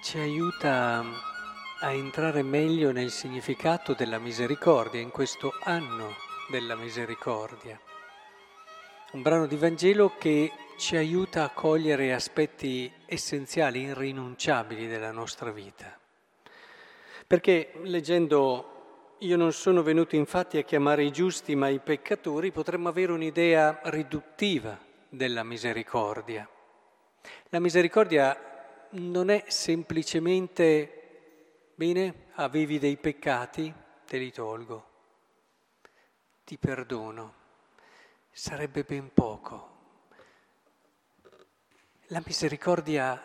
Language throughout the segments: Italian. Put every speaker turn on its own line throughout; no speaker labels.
ci aiuta a entrare meglio nel significato della misericordia in questo anno della misericordia. Un brano di Vangelo che ci aiuta a cogliere aspetti essenziali, irrinunciabili della nostra vita. Perché leggendo Io non sono venuto infatti a chiamare i giusti ma i peccatori, potremmo avere un'idea riduttiva della misericordia. La misericordia non è semplicemente, bene, avevi dei peccati, te li tolgo, ti perdono. Sarebbe ben poco. La misericordia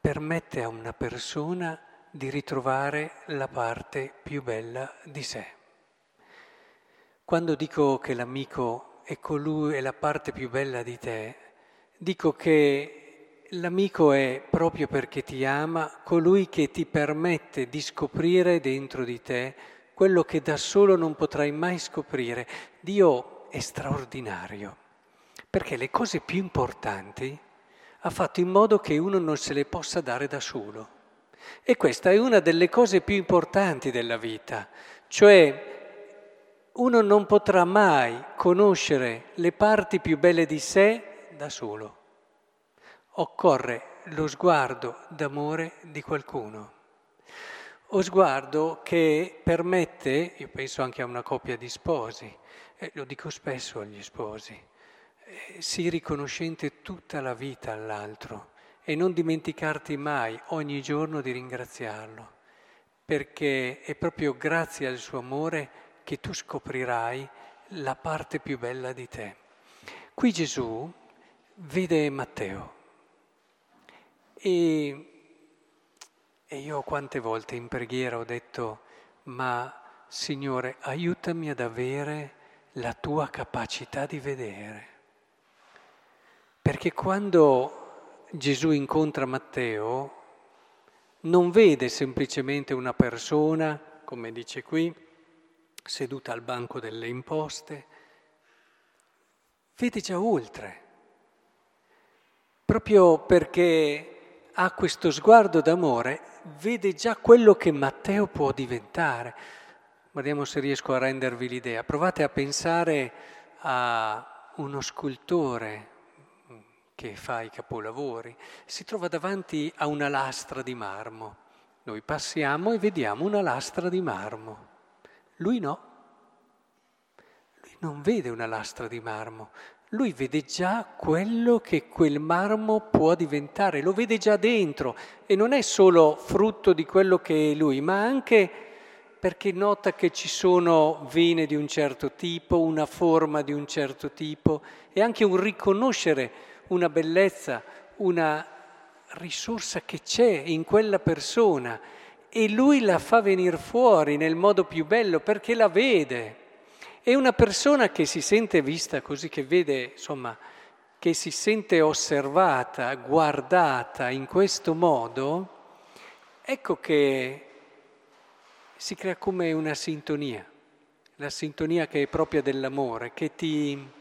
permette a una persona di ritrovare la parte più bella di sé. Quando dico che l'amico è colui, è la parte più bella di te, dico che l'amico è proprio perché ti ama colui che ti permette di scoprire dentro di te quello che da solo non potrai mai scoprire. Dio è straordinario, perché le cose più importanti ha fatto in modo che uno non se le possa dare da solo. E questa è una delle cose più importanti della vita, cioè uno non potrà mai conoscere le parti più belle di sé da solo. Occorre lo sguardo d'amore di qualcuno. O sguardo che permette, io penso anche a una coppia di sposi, e lo dico spesso agli sposi, eh, sii riconoscente tutta la vita all'altro e non dimenticarti mai ogni giorno di ringraziarlo, perché è proprio grazie al suo amore che tu scoprirai la parte più bella di te. Qui Gesù vede Matteo e, e io quante volte in preghiera ho detto, ma Signore aiutami ad avere la tua capacità di vedere. Perché quando Gesù incontra Matteo, non vede semplicemente una persona, come dice qui, seduta al banco delle imposte, vede già oltre, proprio perché ha questo sguardo d'amore, vede già quello che Matteo può diventare. Vediamo se riesco a rendervi l'idea. Provate a pensare a uno scultore, che fa i capolavori, si trova davanti a una lastra di marmo. Noi passiamo e vediamo una lastra di marmo. Lui no. Lui non vede una lastra di marmo, lui vede già quello che quel marmo può diventare, lo vede già dentro e non è solo frutto di quello che è lui, ma anche perché nota che ci sono vene di un certo tipo, una forma di un certo tipo e anche un riconoscere una bellezza, una risorsa che c'è in quella persona e lui la fa venire fuori nel modo più bello perché la vede. E una persona che si sente vista così, che vede, insomma, che si sente osservata, guardata in questo modo, ecco che si crea come una sintonia, la sintonia che è propria dell'amore, che ti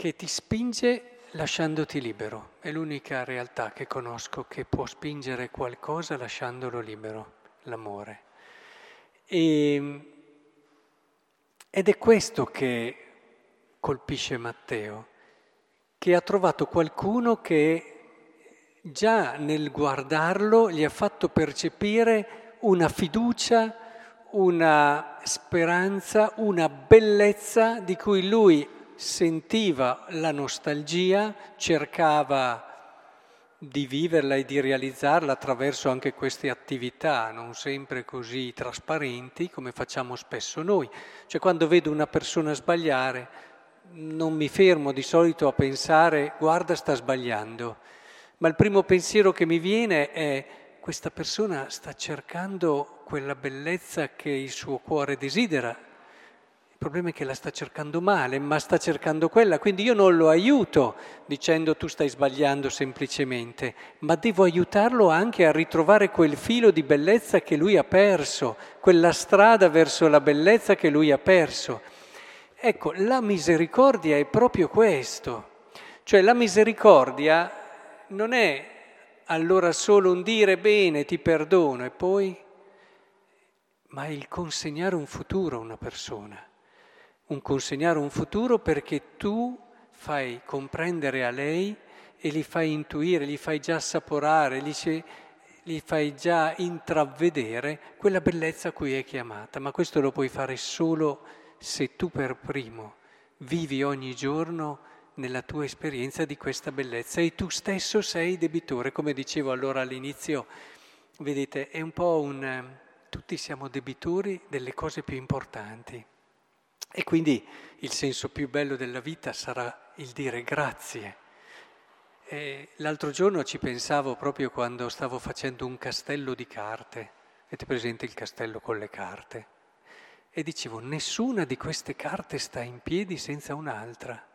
che ti spinge lasciandoti libero. È l'unica realtà che conosco che può spingere qualcosa lasciandolo libero, l'amore. E, ed è questo che colpisce Matteo, che ha trovato qualcuno che già nel guardarlo gli ha fatto percepire una fiducia, una speranza, una bellezza di cui lui sentiva la nostalgia, cercava di viverla e di realizzarla attraverso anche queste attività, non sempre così trasparenti come facciamo spesso noi. Cioè quando vedo una persona sbagliare non mi fermo di solito a pensare guarda sta sbagliando, ma il primo pensiero che mi viene è questa persona sta cercando quella bellezza che il suo cuore desidera il problema è che la sta cercando male, ma sta cercando quella, quindi io non lo aiuto dicendo tu stai sbagliando semplicemente, ma devo aiutarlo anche a ritrovare quel filo di bellezza che lui ha perso, quella strada verso la bellezza che lui ha perso. Ecco, la misericordia è proprio questo, cioè la misericordia non è allora solo un dire bene ti perdono e poi, ma il consegnare un futuro a una persona, un consegnare un futuro perché tu fai comprendere a lei e li fai intuire, li fai già assaporare, li, li fai già intravedere quella bellezza a cui è chiamata, ma questo lo puoi fare solo se tu per primo vivi ogni giorno nella tua esperienza di questa bellezza e tu stesso sei debitore, come dicevo allora all'inizio, vedete, è un po' un... tutti siamo debitori delle cose più importanti e quindi il senso più bello della vita sarà il dire grazie. E l'altro giorno ci pensavo proprio quando stavo facendo un castello di carte, avete presente il castello con le carte? E dicevo, nessuna di queste carte sta in piedi senza un'altra.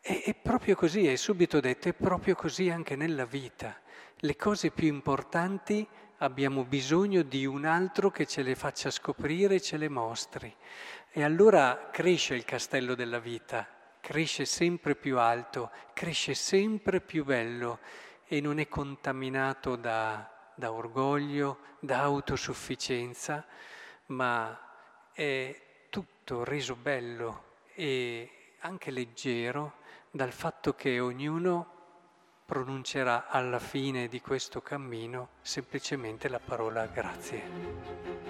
E, è proprio così, è subito detto, è proprio così anche nella vita. Le cose più importanti abbiamo bisogno di un altro che ce le faccia scoprire e ce le mostri. E allora cresce il castello della vita, cresce sempre più alto, cresce sempre più bello e non è contaminato da, da orgoglio, da autosufficienza, ma è tutto reso bello e anche leggero dal fatto che ognuno pronuncerà alla fine di questo cammino semplicemente la parola grazie.